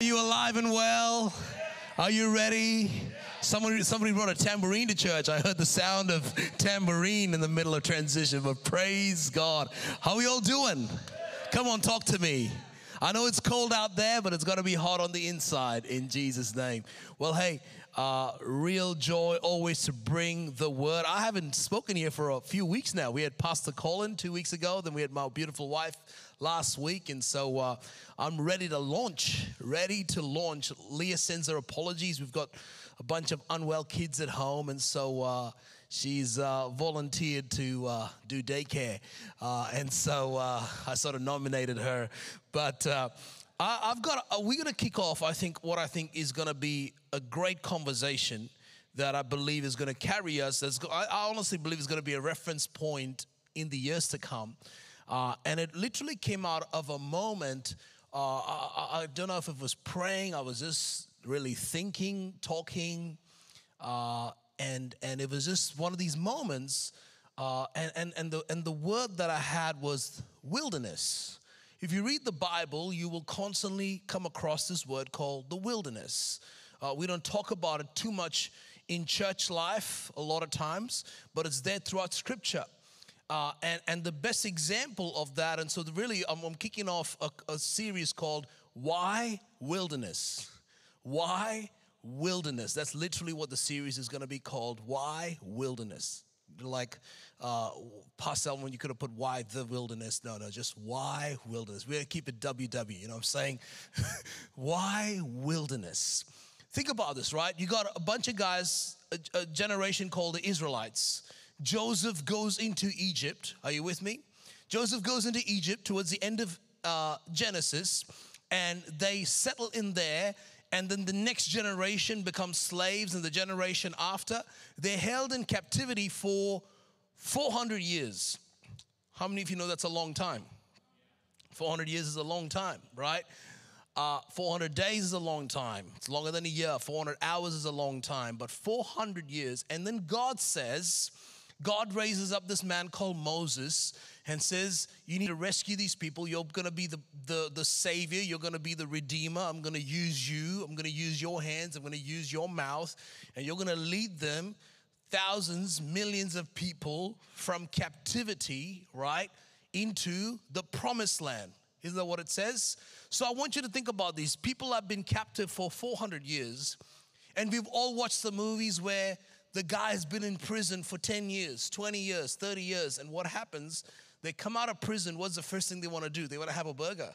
Are you alive and well? Are you ready? Somebody, somebody brought a tambourine to church. I heard the sound of tambourine in the middle of transition, but praise God. How are we all doing? Come on, talk to me. I know it's cold out there, but it's going to be hot on the inside in Jesus' name. Well, hey, uh, real joy always to bring the word. I haven't spoken here for a few weeks now. We had Pastor Colin two weeks ago, then we had my beautiful wife last week, and so uh, I'm ready to launch. Ready to launch. Leah sends her apologies. We've got a bunch of unwell kids at home, and so. Uh, she's uh, volunteered to uh, do daycare. Uh, and so uh, I sort of nominated her. But uh, I, have got, uh, we're going to kick off, I think, what I think is going to be a great conversation that I believe is going to carry us. I, I honestly believe is going to be a reference point in the years to come. and it literally came out of a moment. I, I, don't know if it was praying, I was just really thinking, talking, uh, and and it was just one of these moments. Uh, and and and the and the word that I had was wilderness. If you read the Bible, you will constantly come across this word called the wilderness. Uh, we don't talk about it too much in church life a lot of times, but it's there throughout Scripture. Uh, and, and the best example of that, and so really, I'm, I'm kicking off a, a series called Why Wilderness? Why wilderness. That's literally what the series is going to be called. Why wilderness? Like uh, Pastor when you could have put why the wilderness. No, no, just why wilderness. We're going to keep it WW. You know what I'm saying? why wilderness? Think about this, right? You got a bunch of guys, a, a generation called the Israelites. Joseph goes into Egypt. Are you with me? Joseph goes into Egypt towards the end of uh, Genesis, and they settle in there and then the next generation becomes slaves, and the generation after, they're held in captivity for 400 years. How many of you know that's a long time? 400 years is a long time, right? Uh, 400 days is a long time. It's longer than a year. 400 hours is a long time, but 400 years. And then God says, God raises up this man called Moses and says, You need to rescue these people. You're going to be the, the, the savior. You're going to be the redeemer. I'm going to use you. I'm going to use your hands. I'm going to use your mouth. And you're going to lead them, thousands, millions of people from captivity, right, into the promised land. Isn't that what it says? So I want you to think about these. People have been captive for 400 years. And we've all watched the movies where the guy has been in prison for 10 years, 20 years, 30 years. And what happens? They come out of prison, what's the first thing they want to do? They want to have a burger.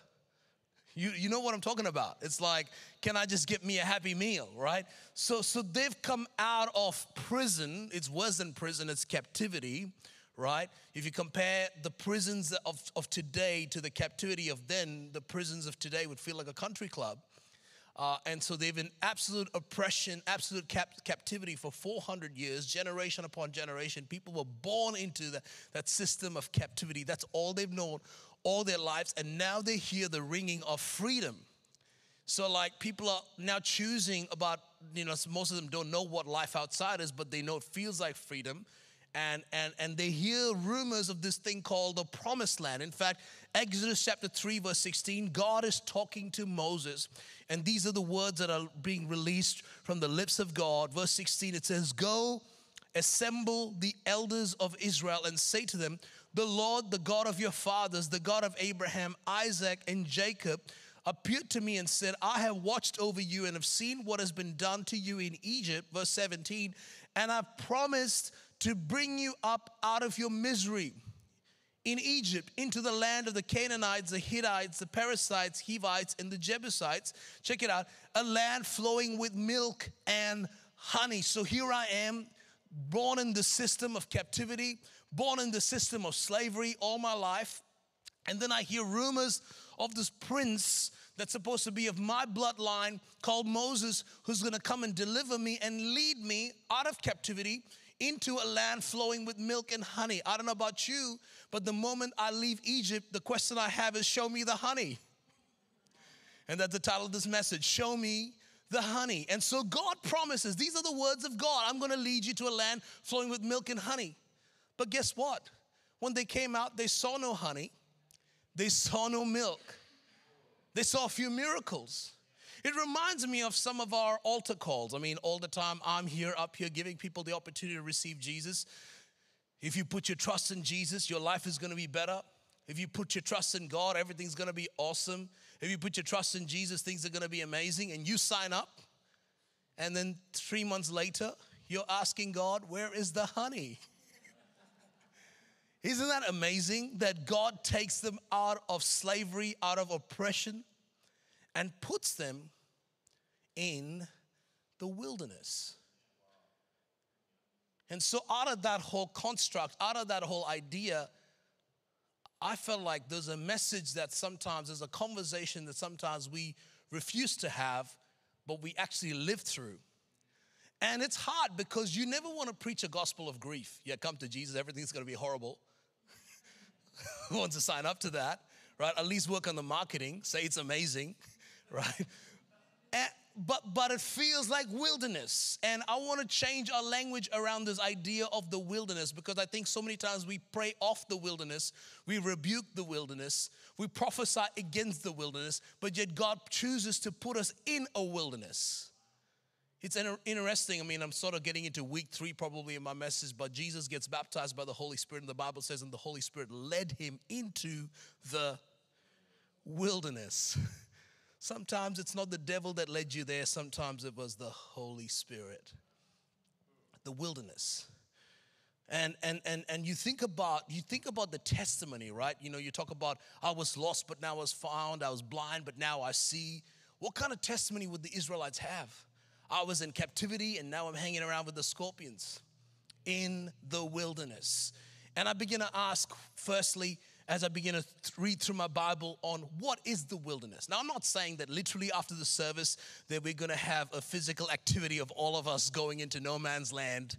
You, you know what I'm talking about. It's like, can I just get me a happy meal, right? So, so they've come out of prison. It's worse than prison, it's captivity, right? If you compare the prisons of, of today to the captivity of then, the prisons of today would feel like a country club. Uh, and so they've been absolute oppression, absolute cap- captivity for 400 years, generation upon generation. People were born into the, that system of captivity. That's all they've known all their lives. And now they hear the ringing of freedom. So, like, people are now choosing about, you know, most of them don't know what life outside is, but they know it feels like freedom and, and, and they hear rumors of this thing called the promised land. In fact, Exodus chapter 3, verse 16, God is talking to Moses, and these are the words that are being released from the lips of God. Verse 16, it says, Go assemble the elders of Israel and say to them, The Lord, the God of your fathers, the God of Abraham, Isaac, and Jacob, appeared to me and said, I have watched over you and have seen what has been done to you in Egypt. Verse 17, and I've promised to bring you up out of your misery in Egypt into the land of the Canaanites, the Hittites, the Perizzites, Hivites, and the Jebusites. Check it out a land flowing with milk and honey. So here I am, born in the system of captivity, born in the system of slavery all my life. And then I hear rumors of this prince that's supposed to be of my bloodline called Moses, who's gonna come and deliver me and lead me out of captivity into a land flowing with milk and honey. I don't know about you, but the moment I leave Egypt, the question I have is show me the honey. And that's the title of this message Show me the honey. And so God promises, these are the words of God I'm gonna lead you to a land flowing with milk and honey. But guess what? When they came out, they saw no honey, they saw no milk, they saw a few miracles. It reminds me of some of our altar calls. I mean, all the time I'm here up here giving people the opportunity to receive Jesus. If you put your trust in Jesus, your life is going to be better. If you put your trust in God, everything's going to be awesome. If you put your trust in Jesus, things are going to be amazing. And you sign up, and then three months later, you're asking God, Where is the honey? Isn't that amazing that God takes them out of slavery, out of oppression, and puts them in the wilderness? And so, out of that whole construct, out of that whole idea, I felt like there's a message that sometimes, there's a conversation that sometimes we refuse to have, but we actually live through. And it's hard because you never want to preach a gospel of grief. Yeah, come to Jesus, everything's going to be horrible. Who wants to sign up to that? Right? At least work on the marketing, say it's amazing, right? And, but but it feels like wilderness and i want to change our language around this idea of the wilderness because i think so many times we pray off the wilderness we rebuke the wilderness we prophesy against the wilderness but yet god chooses to put us in a wilderness it's interesting. I mean, I'm sort of getting into week three probably in my message, but Jesus gets baptized by the Holy Spirit, and the Bible says, and the Holy Spirit led him into the wilderness. Sometimes it's not the devil that led you there, sometimes it was the Holy Spirit. The wilderness. And, and, and, and you think about you think about the testimony right? You know you talk about i was lost but now i was found. I was blind but now i see. What kind of testimony would the israelites have? I was in captivity and now i'm hanging around with the scorpions in the wilderness. And i begin to ask firstly as I begin to read through my Bible on what is the wilderness. Now, I'm not saying that literally after the service that we're going to have a physical activity of all of us going into no man's land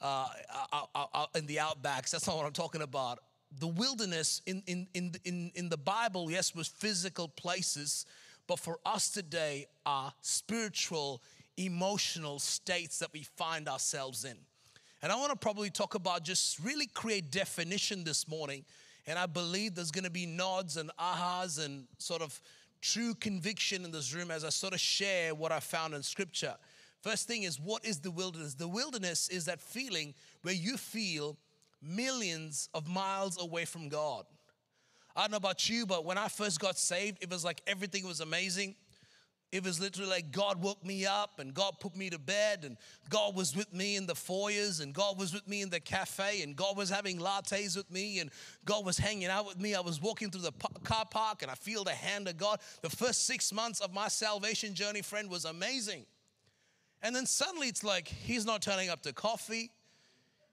uh, out, out, out in the outbacks. That's not what I'm talking about. The wilderness in, in, in, in, in the Bible, yes, was physical places, but for us today are spiritual, emotional states that we find ourselves in. And I want to probably talk about just really create definition this morning and I believe there's going to be nods and ahas and sort of true conviction in this room as I sort of share what I found in scripture. First thing is, what is the wilderness? The wilderness is that feeling where you feel millions of miles away from God. I don't know about you, but when I first got saved, it was like everything was amazing. It was literally like God woke me up and God put me to bed and God was with me in the foyers and God was with me in the cafe and God was having lattes with me and God was hanging out with me. I was walking through the car park and I feel the hand of God. The first six months of my salvation journey, friend, was amazing. And then suddenly it's like he's not turning up to coffee.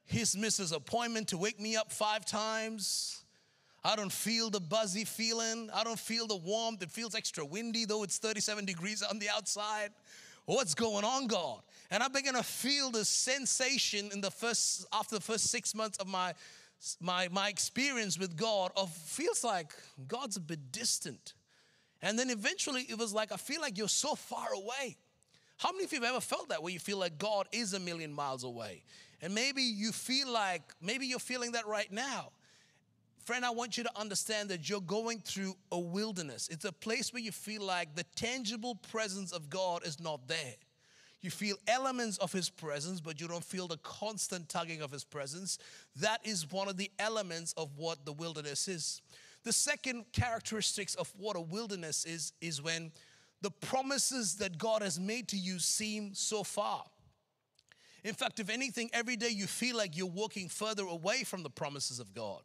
His appointment to wake me up five times. I don't feel the buzzy feeling. I don't feel the warmth. It feels extra windy, though it's 37 degrees on the outside. What's going on, God? And I began to feel the sensation in the first, after the first six months of my, my, my experience with God, of feels like God's a bit distant. And then eventually it was like, I feel like you're so far away. How many of you have ever felt that where you feel like God is a million miles away? And maybe you feel like, maybe you're feeling that right now. Friend, I want you to understand that you're going through a wilderness. It's a place where you feel like the tangible presence of God is not there. You feel elements of His presence, but you don't feel the constant tugging of His presence. That is one of the elements of what the wilderness is. The second characteristics of what a wilderness is, is when the promises that God has made to you seem so far. In fact, if anything, every day you feel like you're walking further away from the promises of God.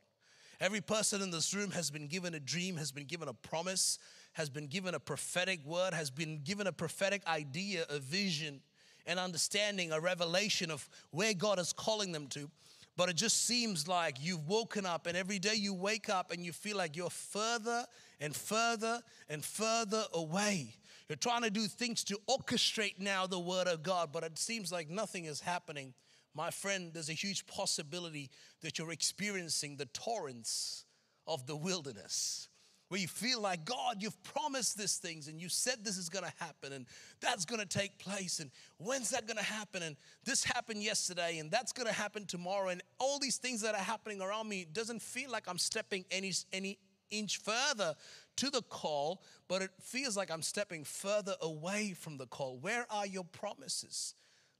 Every person in this room has been given a dream, has been given a promise, has been given a prophetic word, has been given a prophetic idea, a vision, an understanding, a revelation of where God is calling them to. But it just seems like you've woken up, and every day you wake up and you feel like you're further and further and further away. You're trying to do things to orchestrate now the Word of God, but it seems like nothing is happening my friend, there's a huge possibility that you're experiencing the torrents of the wilderness where you feel like, God, you've promised these things and you said this is gonna happen and that's gonna take place and when's that gonna happen and this happened yesterday and that's gonna happen tomorrow and all these things that are happening around me doesn't feel like I'm stepping any, any, inch further to the call, but it feels like I'm stepping further away from the call. Where are your promises?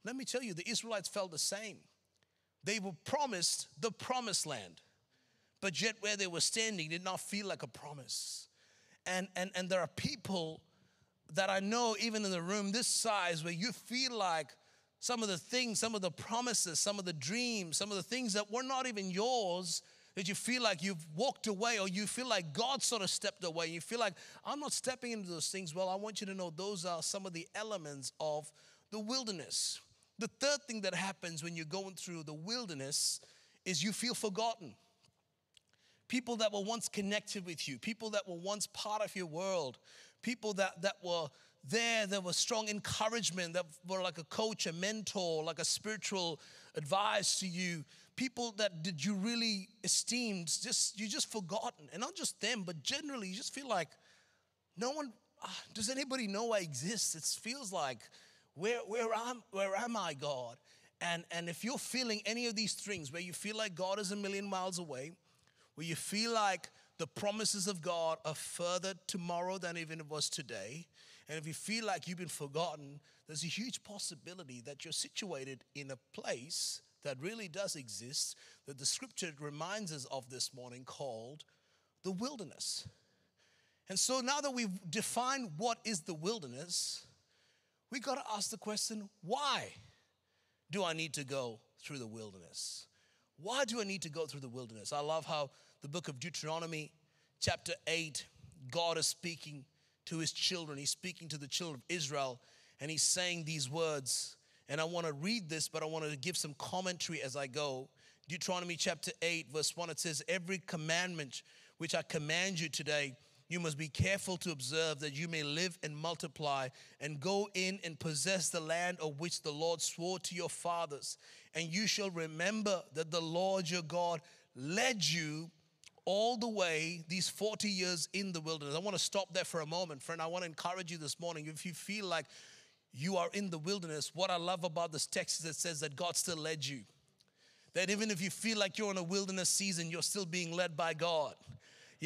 Let me tell you, the Israelites felt the same. They were promised the promised land, but yet where they were standing did not feel like a promise. And, and, and there are people that I know, even in the room this size, where you feel like some of the things, some of the promises, some of the dreams, some of the things that were not even yours, that you feel like you've walked away or you feel like God sort of stepped away. You feel like, I'm not stepping into those things. Well, I want you to know those are some of the elements of the wilderness. The third thing that happens when you're going through the wilderness is you feel forgotten. People that were once connected with you, people that were once part of your world, people that, that were there, there was strong encouragement, that were like a coach, a mentor, like a spiritual advice to you. People that did you really esteemed, just you just forgotten. And not just them, but generally, you just feel like no one, ah, does anybody know I exist? It feels like, where, where, am, where am I, God? And, and if you're feeling any of these things where you feel like God is a million miles away, where you feel like the promises of God are further tomorrow than even it was today, and if you feel like you've been forgotten, there's a huge possibility that you're situated in a place that really does exist, that the scripture reminds us of this morning, called the wilderness. And so now that we've defined what is the wilderness, we got to ask the question why do I need to go through the wilderness? Why do I need to go through the wilderness? I love how the book of Deuteronomy, chapter 8, God is speaking to his children. He's speaking to the children of Israel, and he's saying these words. And I want to read this, but I want to give some commentary as I go. Deuteronomy chapter 8, verse 1, it says, Every commandment which I command you today, you must be careful to observe that you may live and multiply and go in and possess the land of which the Lord swore to your fathers. And you shall remember that the Lord your God led you all the way these 40 years in the wilderness. I want to stop there for a moment, friend. I want to encourage you this morning. If you feel like you are in the wilderness, what I love about this text is it says that God still led you. That even if you feel like you're in a wilderness season, you're still being led by God.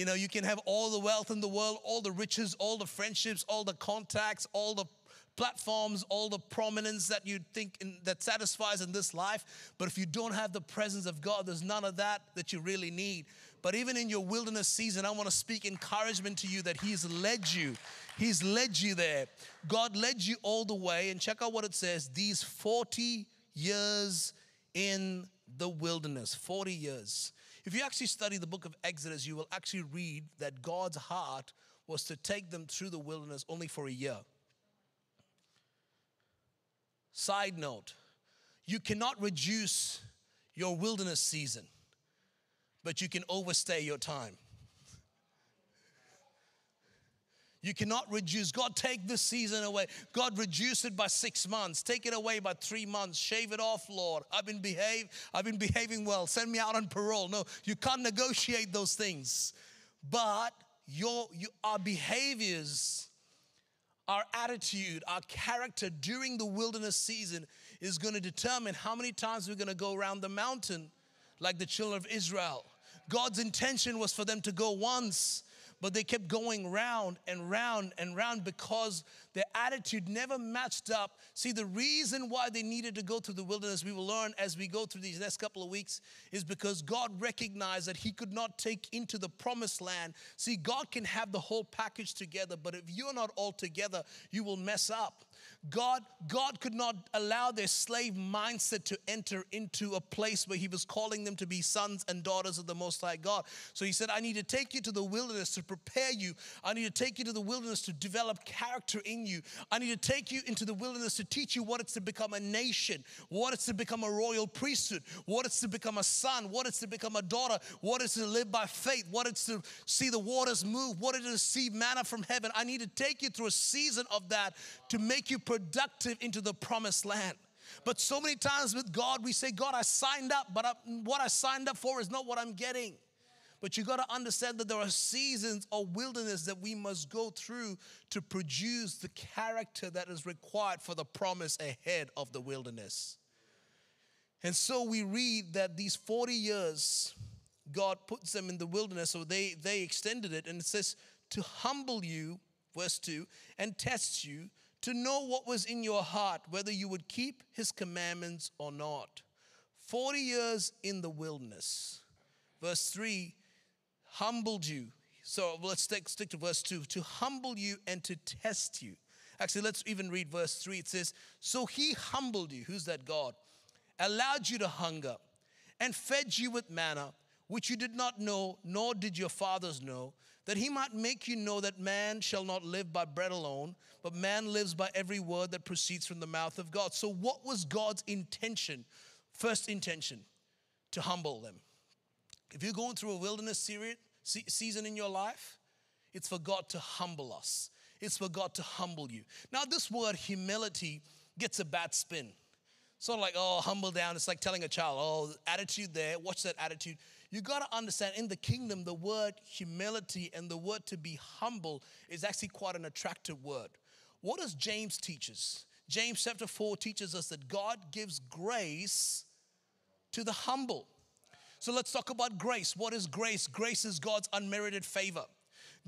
You know, you can have all the wealth in the world, all the riches, all the friendships, all the contacts, all the platforms, all the prominence that you think in, that satisfies in this life. But if you don't have the presence of God, there's none of that that you really need. But even in your wilderness season, I want to speak encouragement to you that He's led you. He's led you there. God led you all the way. And check out what it says these 40 years in the wilderness. 40 years. If you actually study the book of Exodus, you will actually read that God's heart was to take them through the wilderness only for a year. Side note, you cannot reduce your wilderness season but you can overstay your time. You cannot reduce. God, take this season away. God, reduce it by six months. Take it away by three months. Shave it off, Lord. I've been behave. I've been behaving well. Send me out on parole. No, you can't negotiate those things. But your, your our behaviors, our attitude, our character during the wilderness season is going to determine how many times we're going to go around the mountain like the children of Israel. God's intention was for them to go once, but they kept going round and round and round because their attitude never matched up. See, the reason why they needed to go through the wilderness, we will learn as we go through these next couple of weeks, is because God recognized that He could not take into the promised land. See, God can have the whole package together, but if you're not all together, you will mess up. God, God could not allow their slave mindset to enter into a place where He was calling them to be sons and daughters of the Most High God. So He said, I need to take you to the wilderness to prepare you. I need to take you to the wilderness to develop character in you. I need to take you into the wilderness to teach you what it's to become a nation, what it's to become a royal priesthood, what it's to become a son, what it's to become a daughter, what it's to live by faith, what it's to see the waters move, what it is to see manna from heaven. I need to take you through a season of that to make you productive into the promised land. But so many times with God, we say, God, I signed up, but I, what I signed up for is not what I'm getting. But you got to understand that there are seasons of wilderness that we must go through to produce the character that is required for the promise ahead of the wilderness. And so we read that these 40 years, God puts them in the wilderness, so they, they extended it, and it says, to humble you, verse 2, and test you, to know what was in your heart, whether you would keep his commandments or not. 40 years in the wilderness. Verse 3 humbled you. So let's stick, stick to verse 2 to humble you and to test you. Actually, let's even read verse 3. It says, So he humbled you. Who's that God? Allowed you to hunger and fed you with manna, which you did not know, nor did your fathers know, that he might make you know that man shall not live by bread alone, but man lives by every word that proceeds from the mouth of God. So, what was God's intention? First intention to humble them. If you're going through a wilderness season in your life, it's for God to humble us. It's for God to humble you. Now, this word humility gets a bad spin. Sort of like, oh, humble down. It's like telling a child, oh, attitude there, watch that attitude. You got to understand in the kingdom, the word humility and the word to be humble is actually quite an attractive word. What does James teach us? James chapter 4 teaches us that God gives grace to the humble. So let's talk about grace. What is grace? Grace is God's unmerited favor.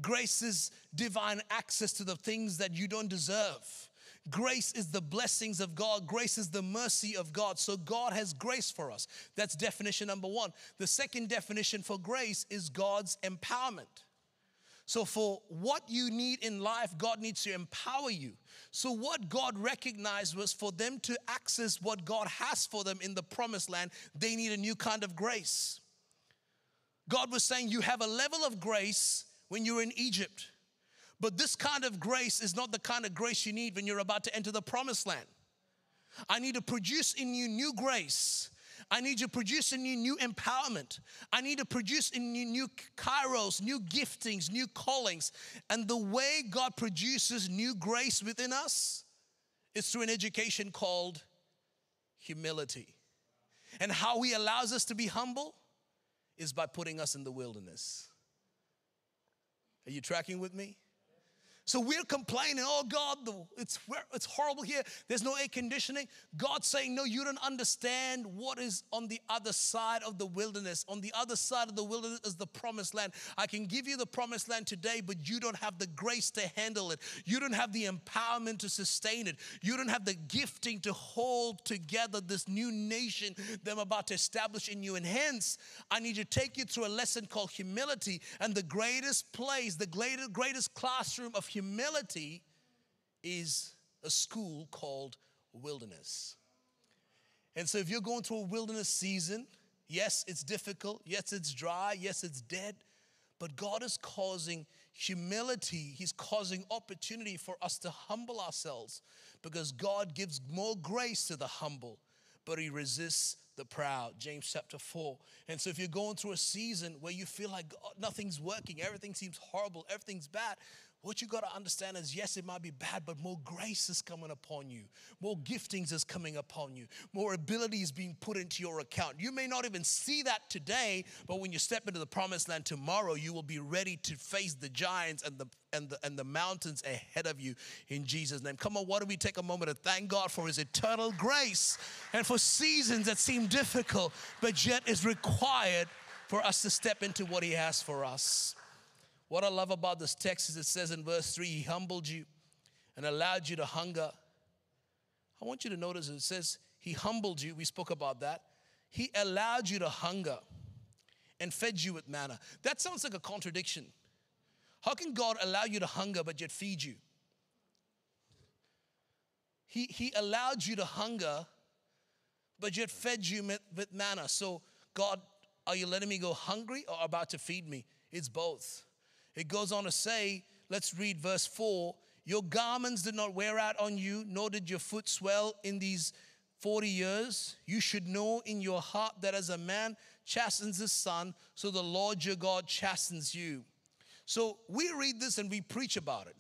Grace is divine access to the things that you don't deserve. Grace is the blessings of God. Grace is the mercy of God. So God has grace for us. That's definition number one. The second definition for grace is God's empowerment. So, for what you need in life, God needs to empower you. So, what God recognized was for them to access what God has for them in the promised land, they need a new kind of grace. God was saying, You have a level of grace when you're in Egypt. But this kind of grace is not the kind of grace you need when you're about to enter the promised land. I need to produce in you new grace. I need to produce in you new empowerment. I need to produce in you new kairos, new giftings, new callings. And the way God produces new grace within us is through an education called humility. And how He allows us to be humble is by putting us in the wilderness. Are you tracking with me? So we're complaining, oh God, it's, it's horrible here. There's no air conditioning. God's saying, no, you don't understand what is on the other side of the wilderness. On the other side of the wilderness is the promised land. I can give you the promised land today, but you don't have the grace to handle it. You don't have the empowerment to sustain it. You don't have the gifting to hold together this new nation that I'm about to establish in you. And hence, I need to take you through a lesson called humility. And the greatest place, the greatest, greatest classroom of humility is a school called wilderness. And so, if you're going through a wilderness season, yes, it's difficult, yes, it's dry, yes, it's dead, but God is causing humility, He's causing opportunity for us to humble ourselves because God gives more grace to the humble, but He resists the proud. James chapter 4. And so, if you're going through a season where you feel like God, nothing's working, everything seems horrible, everything's bad, what you got to understand is yes, it might be bad, but more grace is coming upon you. More giftings is coming upon you. More ability is being put into your account. You may not even see that today, but when you step into the promised land tomorrow, you will be ready to face the giants and the and the, and the mountains ahead of you in Jesus' name. Come on, why don't we take a moment to thank God for His eternal grace and for seasons that seem difficult, but yet is required for us to step into what He has for us. What I love about this text is it says in verse 3 He humbled you and allowed you to hunger. I want you to notice it says He humbled you. We spoke about that. He allowed you to hunger and fed you with manna. That sounds like a contradiction. How can God allow you to hunger but yet feed you? He, he allowed you to hunger but yet fed you with manna. So, God, are you letting me go hungry or about to feed me? It's both. It goes on to say, let's read verse 4 Your garments did not wear out on you, nor did your foot swell in these 40 years. You should know in your heart that as a man chastens his son, so the Lord your God chastens you. So we read this and we preach about it.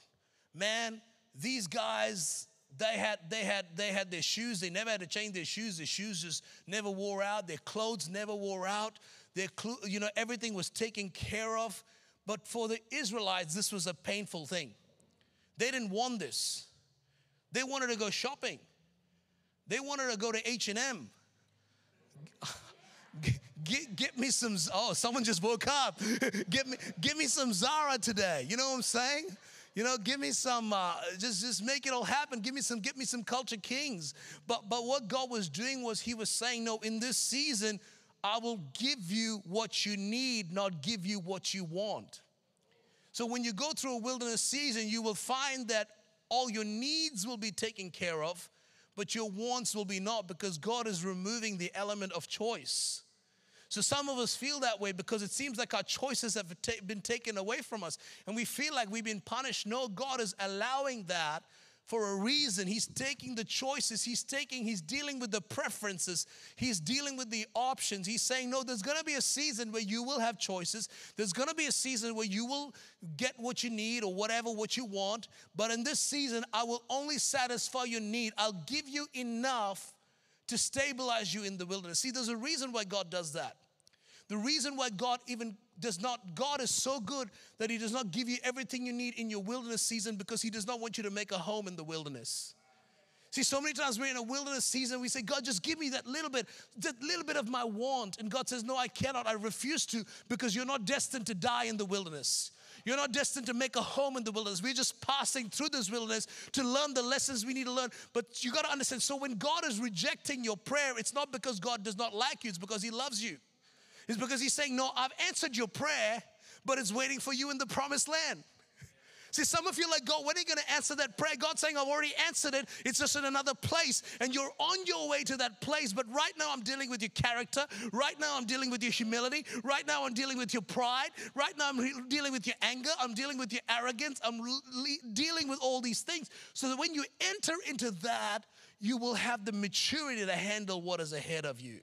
Man, these guys, they had they had they had their shoes they never had to change their shoes their shoes just never wore out their clothes never wore out their you know everything was taken care of but for the Israelites, this was a painful thing. They didn't want this. They wanted to go shopping. They wanted to go to H&M. get, get me some, oh, someone just woke up. get, me, get me some Zara today. You know what I'm saying? You know, give me some, uh, just, just make it all happen. Give me some, get me some culture kings. But, but what God was doing was He was saying, no, in this season, I will give you what you need, not give you what you want. So when you go through a wilderness season, you will find that all your needs will be taken care of, but your wants will be not because God is removing the element of choice. So some of us feel that way because it seems like our choices have been taken away from us and we feel like we've been punished. No, God is allowing that for a reason. He's taking the choices, he's taking, he's dealing with the preferences, he's dealing with the options. He's saying, No, there's gonna be a season where you will have choices. There's gonna be a season where you will get what you need or whatever what you want. But in this season, I will only satisfy your need. I'll give you enough to stabilize you in the wilderness. See, there's a reason why God does that. The reason why God even does not, God is so good that He does not give you everything you need in your wilderness season because He does not want you to make a home in the wilderness. See, so many times we're in a wilderness season, we say, God, just give me that little bit, that little bit of my want. And God says, No, I cannot. I refuse to because you're not destined to die in the wilderness. You're not destined to make a home in the wilderness. We're just passing through this wilderness to learn the lessons we need to learn. But you got to understand so when God is rejecting your prayer, it's not because God does not like you, it's because He loves you is because he's saying, No, I've answered your prayer, but it's waiting for you in the promised land. See, some of you like, God, when are you going to answer that prayer? God's saying, I've already answered it. It's just in another place. And you're on your way to that place. But right now, I'm dealing with your character. Right now, I'm dealing with your humility. Right now, I'm dealing with your pride. Right now, I'm dealing with your anger. I'm dealing with your arrogance. I'm dealing with all these things. So that when you enter into that, you will have the maturity to handle what is ahead of you.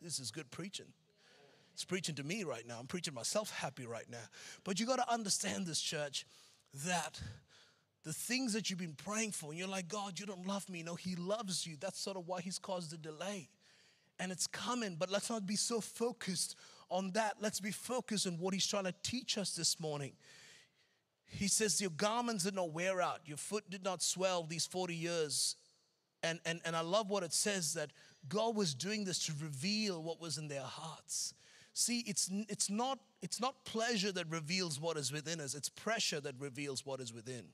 This is good preaching. It's preaching to me right now. I'm preaching myself happy right now. But you got to understand this, church, that the things that you've been praying for, and you're like, God, you don't love me. No, He loves you. That's sort of why He's caused the delay. And it's coming, but let's not be so focused on that. Let's be focused on what He's trying to teach us this morning. He says, Your garments did not wear out, your foot did not swell these 40 years. And, and, and I love what it says that God was doing this to reveal what was in their hearts. See, it's, it's, not, it's not pleasure that reveals what is within us, it's pressure that reveals what is within.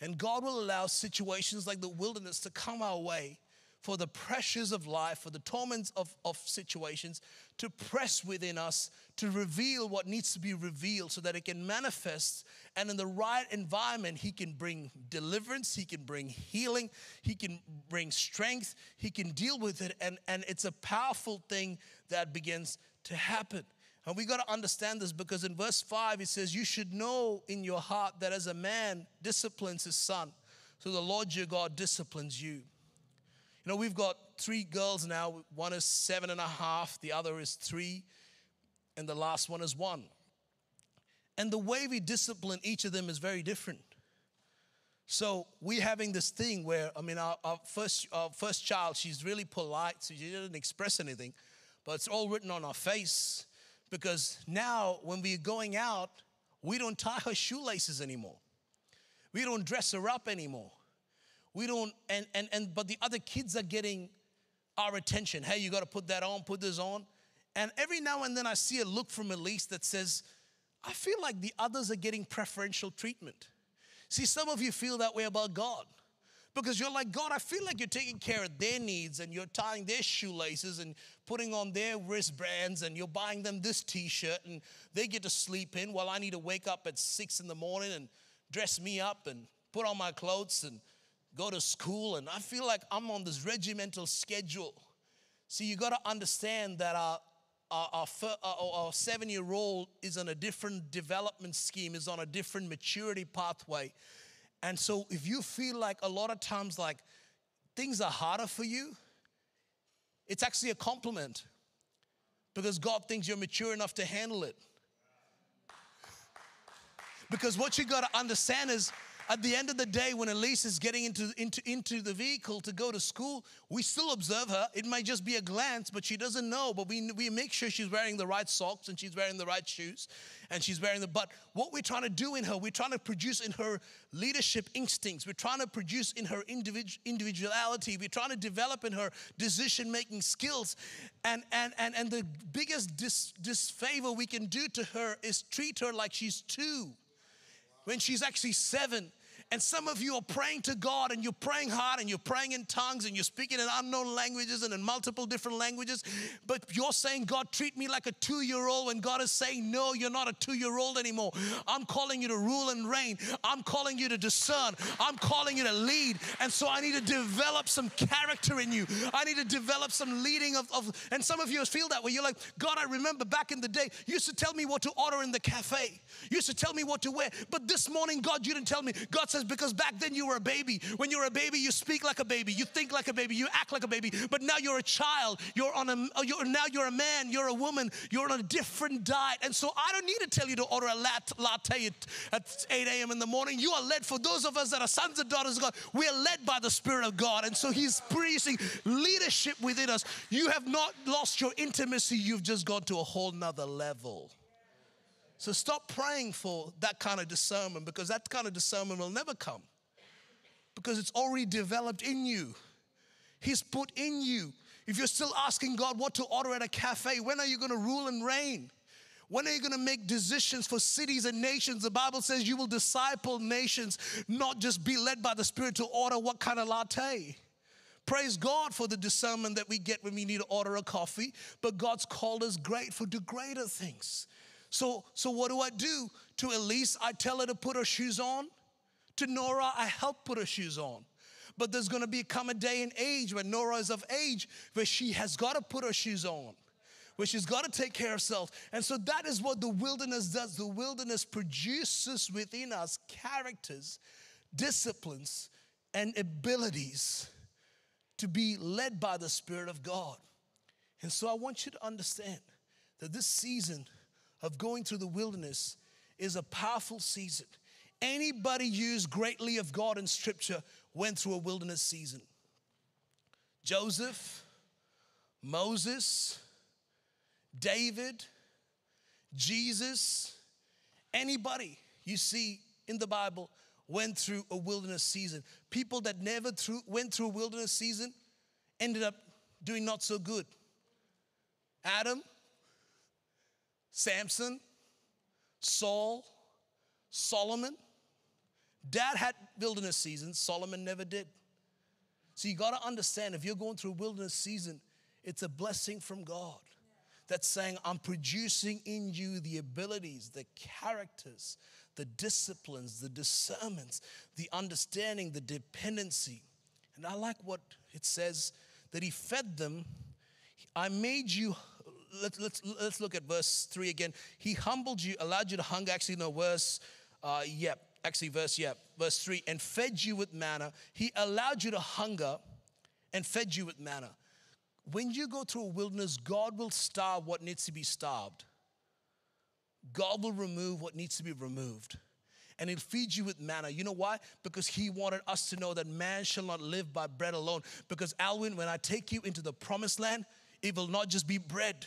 And God will allow situations like the wilderness to come our way for the pressures of life, for the torments of, of situations, to press within us, to reveal what needs to be revealed so that it can manifest. And in the right environment, He can bring deliverance, He can bring healing, He can bring strength, He can deal with it. And, and it's a powerful thing that begins to happen. And we got to understand this because in verse 5 it says, You should know in your heart that as a man disciplines his son, so the Lord your God disciplines you. You know, we've got three girls now. One is seven and a half, the other is three, and the last one is one. And the way we discipline each of them is very different. So we're having this thing where, I mean, our, our, first, our first child, she's really polite, so she didn't express anything but it's all written on our face because now when we're going out, we don't tie her shoelaces anymore. We don't dress her up anymore. We don't, and, and, and, but the other kids are getting our attention. Hey, you got to put that on, put this on. And every now and then I see a look from Elise that says, I feel like the others are getting preferential treatment. See, some of you feel that way about God because you're like, God, I feel like you're taking care of their needs and you're tying their shoelaces and putting on their wristbands and you're buying them this t shirt and they get to sleep in while I need to wake up at six in the morning and dress me up and put on my clothes and go to school. And I feel like I'm on this regimental schedule. See, you got to understand that our, our, our, our seven year old is on a different development scheme, is on a different maturity pathway. And so if you feel like a lot of times like things are harder for you, it's actually a compliment because God thinks you're mature enough to handle it. Because what you got to understand is at the end of the day, when Elise is getting into, into, into the vehicle to go to school, we still observe her. It might just be a glance, but she doesn't know. But we, we make sure she's wearing the right socks and she's wearing the right shoes and she's wearing the. But what we're trying to do in her, we're trying to produce in her leadership instincts. We're trying to produce in her individual, individuality. We're trying to develop in her decision making skills. And, and, and, and the biggest dis, disfavor we can do to her is treat her like she's two when she's actually seven. And some of you are praying to God and you're praying hard and you're praying in tongues and you're speaking in unknown languages and in multiple different languages. But you're saying, God, treat me like a two year old when God is saying, No, you're not a two year old anymore. I'm calling you to rule and reign. I'm calling you to discern. I'm calling you to lead. And so I need to develop some character in you. I need to develop some leading of, of and some of you feel that way. You're like, God, I remember back in the day, you used to tell me what to order in the cafe. You used to tell me what to wear. But this morning, God, you didn't tell me. God said, says, because back then you were a baby. When you're a baby, you speak like a baby, you think like a baby, you act like a baby. But now you're a child. You're on a, uh, you're, now you're a man, you're a woman, you're on a different diet. And so I don't need to tell you to order a latte at 8 a.m. in the morning. You are led, for those of us that are sons and daughters of God, we are led by the Spirit of God. And so He's preaching leadership within us. You have not lost your intimacy, you've just gone to a whole nother level. So stop praying for that kind of discernment because that kind of discernment will never come because it's already developed in you. He's put in you. If you're still asking God what to order at a cafe, when are you going to rule and reign? When are you going to make decisions for cities and nations? The Bible says you will disciple nations, not just be led by the Spirit to order what kind of latte. Praise God for the discernment that we get when we need to order a coffee, but God's called us great for the greater things. So, so what do I do? To Elise, I tell her to put her shoes on. To Nora, I help put her shoes on. But there's gonna be come a day and age when Nora is of age where she has got to put her shoes on, where she's got to take care of herself. And so that is what the wilderness does. The wilderness produces within us characters, disciplines, and abilities to be led by the Spirit of God. And so I want you to understand that this season of going through the wilderness is a powerful season. Anybody used greatly of God in scripture went through a wilderness season. Joseph, Moses, David, Jesus, anybody you see in the Bible went through a wilderness season. People that never through, went through a wilderness season ended up doing not so good. Adam, Samson, Saul, Solomon. Dad had wilderness seasons, Solomon never did. So you got to understand if you're going through wilderness season, it's a blessing from God that's saying, I'm producing in you the abilities, the characters, the disciplines, the discernments, the understanding, the dependency. And I like what it says that He fed them. I made you let's, let's, let's look at verse 3 again. He humbled you, allowed you to hunger. Actually, no, verse, uh, yeah, actually, verse, yeah, verse 3, and fed you with manna. He allowed you to hunger and fed you with manna. When you go through a wilderness, God will starve what needs to be starved. God will remove what needs to be removed. And he'll feed you with manna. You know why? Because he wanted us to know that man shall not live by bread alone. Because, Alwyn, when I take you into the promised land, it will not just be bread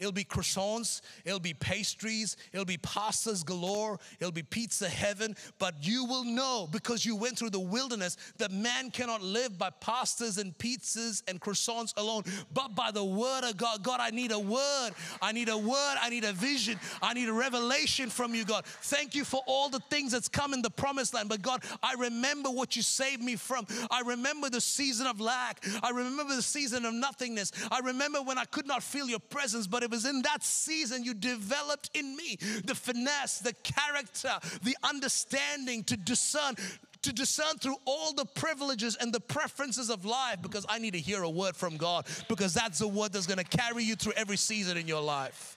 It'll be croissants, it'll be pastries, it'll be pastas galore, it'll be pizza heaven. But you will know because you went through the wilderness that man cannot live by pastas and pizzas and croissants alone, but by the word of God. God, I need a word. I need a word. I need a vision. I need a revelation from you, God. Thank you for all the things that's come in the promised land. But God, I remember what you saved me from. I remember the season of lack. I remember the season of nothingness. I remember when I could not feel your presence, but it was in that season you developed in me the finesse, the character, the understanding to discern to discern through all the privileges and the preferences of life because I need to hear a word from God because that's the word that's going to carry you through every season in your life.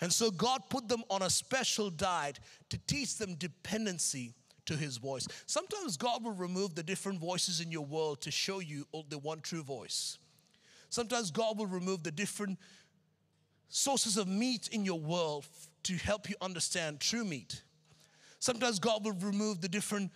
And so God put them on a special diet to teach them dependency to his voice. Sometimes God will remove the different voices in your world to show you the one true voice. Sometimes God will remove the different sources of meat in your world to help you understand true meat. Sometimes God will remove the different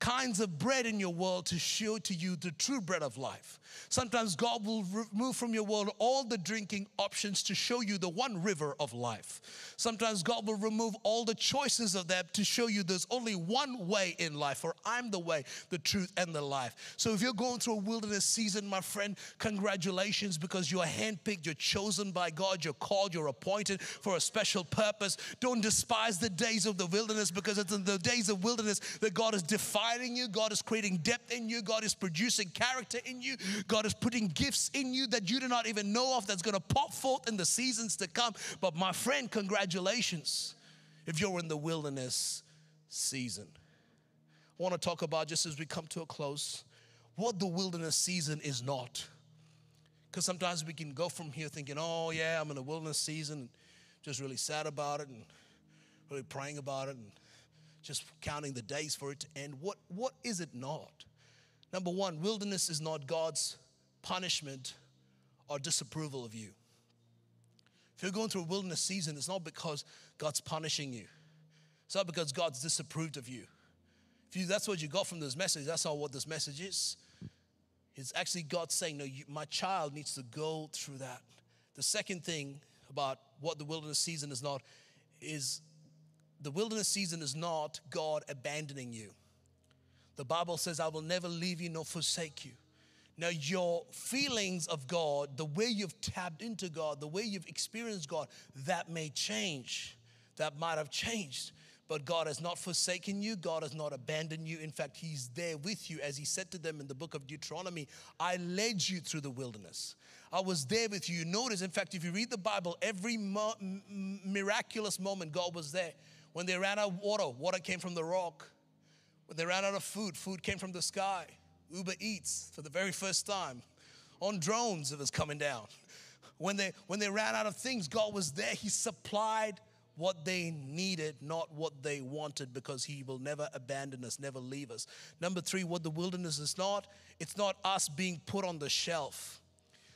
kinds of bread in your world to show to you the true bread of life. Sometimes God will remove from your world all the drinking options to show you the one river of life. Sometimes God will remove all the choices of that to show you there's only one way in life, for I'm the way, the truth, and the life. So if you're going through a wilderness season, my friend, congratulations because you are handpicked, you're chosen by God, you're called, you're appointed for a special purpose. Don't despise the days of the wilderness because it's in the days of wilderness that God is you, God is creating depth in you, God is producing character in you, God is putting gifts in you that you do not even know of that's going to pop forth in the seasons to come. But my friend, congratulations if you're in the wilderness season. I want to talk about, just as we come to a close, what the wilderness season is not. Because sometimes we can go from here thinking, oh, yeah, I'm in a wilderness season, just really sad about it and really praying about it and just counting the days for it to end. What, what is it not? Number one, wilderness is not God's punishment or disapproval of you. If you're going through a wilderness season, it's not because God's punishing you. It's not because God's disapproved of you. If you, that's what you got from this message, that's not what this message is. It's actually God saying, No, you, my child needs to go through that. The second thing about what the wilderness season is not is the wilderness season is not God abandoning you. The Bible says, I will never leave you nor forsake you. Now, your feelings of God, the way you've tapped into God, the way you've experienced God, that may change. That might have changed. But God has not forsaken you. God has not abandoned you. In fact, He's there with you. As He said to them in the book of Deuteronomy, I led you through the wilderness. I was there with you. Notice, in fact, if you read the Bible, every mo- miraculous moment, God was there. When they ran out of water, water came from the rock. When they ran out of food, food came from the sky. Uber Eats for the very first time. On drones, it was coming down. When they, when they ran out of things, God was there. He supplied what they needed, not what they wanted, because He will never abandon us, never leave us. Number three, what the wilderness is not, it's not us being put on the shelf.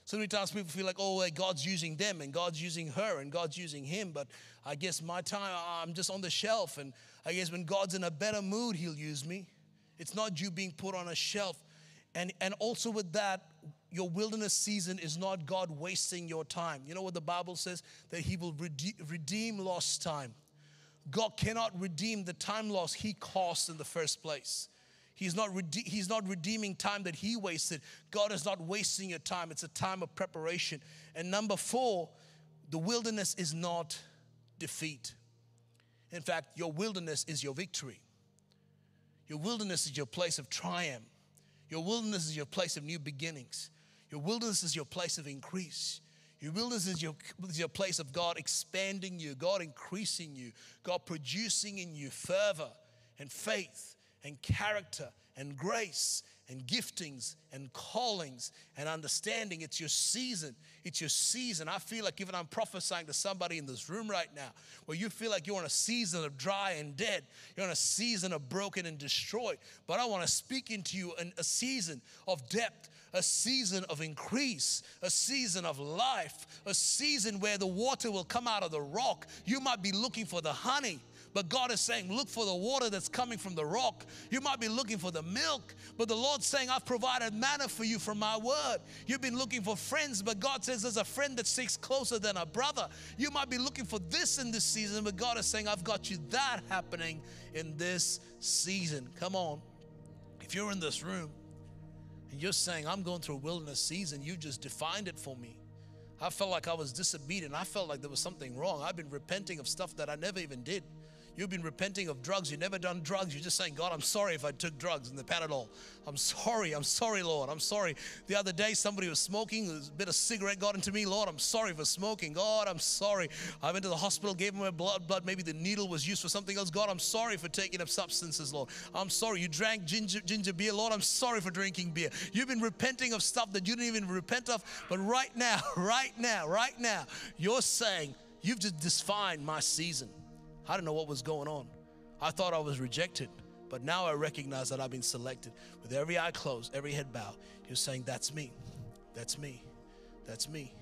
So many times people feel like, oh, God's using them and God's using her and God's using him. But I guess my time, I'm just on the shelf. And I guess when God's in a better mood, he'll use me. It's not you being put on a shelf. And, and also with that, your wilderness season is not God wasting your time. You know what the Bible says? That He will redeem lost time. God cannot redeem the time lost He caused in the first place. He's not, rede- he's not redeeming time that He wasted. God is not wasting your time, it's a time of preparation. And number four, the wilderness is not defeat. In fact, your wilderness is your victory. Your wilderness is your place of triumph. Your wilderness is your place of new beginnings. Your wilderness is your place of increase. Your wilderness is your, is your place of God expanding you, God increasing you, God producing in you fervor and faith and character and grace and giftings and callings and understanding. It's your season. It's your season. I feel like even I'm prophesying to somebody in this room right now where you feel like you're in a season of dry and dead. You're in a season of broken and destroyed. But I want to speak into you in a season of depth a season of increase, a season of life, a season where the water will come out of the rock. You might be looking for the honey, but God is saying, look for the water that's coming from the rock. You might be looking for the milk, but the Lord's saying, I've provided manna for you from my word. You've been looking for friends, but God says there's a friend that sticks closer than a brother. You might be looking for this in this season, but God is saying, I've got you that happening in this season. Come on. If you're in this room and you're saying, I'm going through a wilderness season, you just defined it for me. I felt like I was disobedient. I felt like there was something wrong. I've been repenting of stuff that I never even did. You've been repenting of drugs. You've never done drugs. You're just saying, God, I'm sorry if I took drugs and the Panadol. I'm sorry. I'm sorry, Lord. I'm sorry. The other day, somebody was smoking. A bit of cigarette got into me. Lord, I'm sorry for smoking. God, I'm sorry. I went to the hospital, gave a blood. Blood. Maybe the needle was used for something else. God, I'm sorry for taking up substances, Lord. I'm sorry. You drank ginger, ginger beer. Lord, I'm sorry for drinking beer. You've been repenting of stuff that you didn't even repent of. But right now, right now, right now, you're saying, you've just defined my season. I didn't know what was going on. I thought I was rejected, but now I recognize that I've been selected. With every eye closed, every head bowed, you're saying, That's me. That's me. That's me.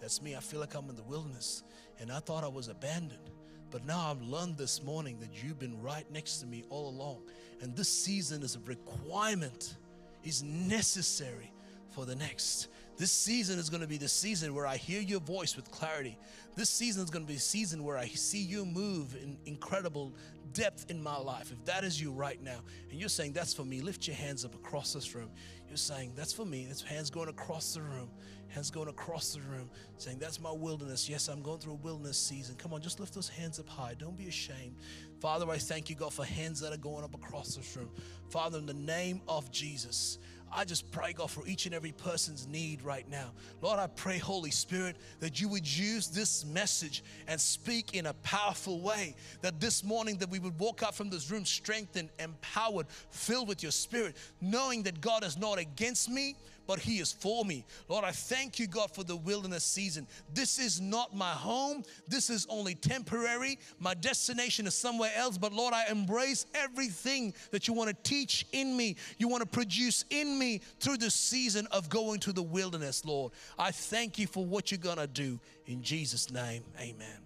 That's me. I feel like I'm in the wilderness and I thought I was abandoned. But now I've learned this morning that you've been right next to me all along. And this season is a requirement, is necessary for the next. This season is going to be the season where I hear your voice with clarity. This season is going to be a season where I see you move in incredible depth in my life. If that is you right now, and you're saying, That's for me, lift your hands up across this room. You're saying, That's for me. That's hands going across the room. Hands going across the room, saying, That's my wilderness. Yes, I'm going through a wilderness season. Come on, just lift those hands up high. Don't be ashamed. Father, I thank you, God, for hands that are going up across this room. Father, in the name of Jesus, I just pray, God, for each and every person's need right now. Lord, I pray, Holy Spirit, that you would use this message and speak in a powerful way. That this morning that we would walk out from this room strengthened, empowered, filled with your spirit, knowing that God is not against me, but He is for me. Lord, I thank you, God, for the wilderness season. This is not my home. This is only temporary. My destination is somewhere else. But Lord, I embrace everything that you want to teach in me, you want to produce in me through the season of going to the wilderness, Lord. I thank you for what you're going to do. In Jesus' name, amen.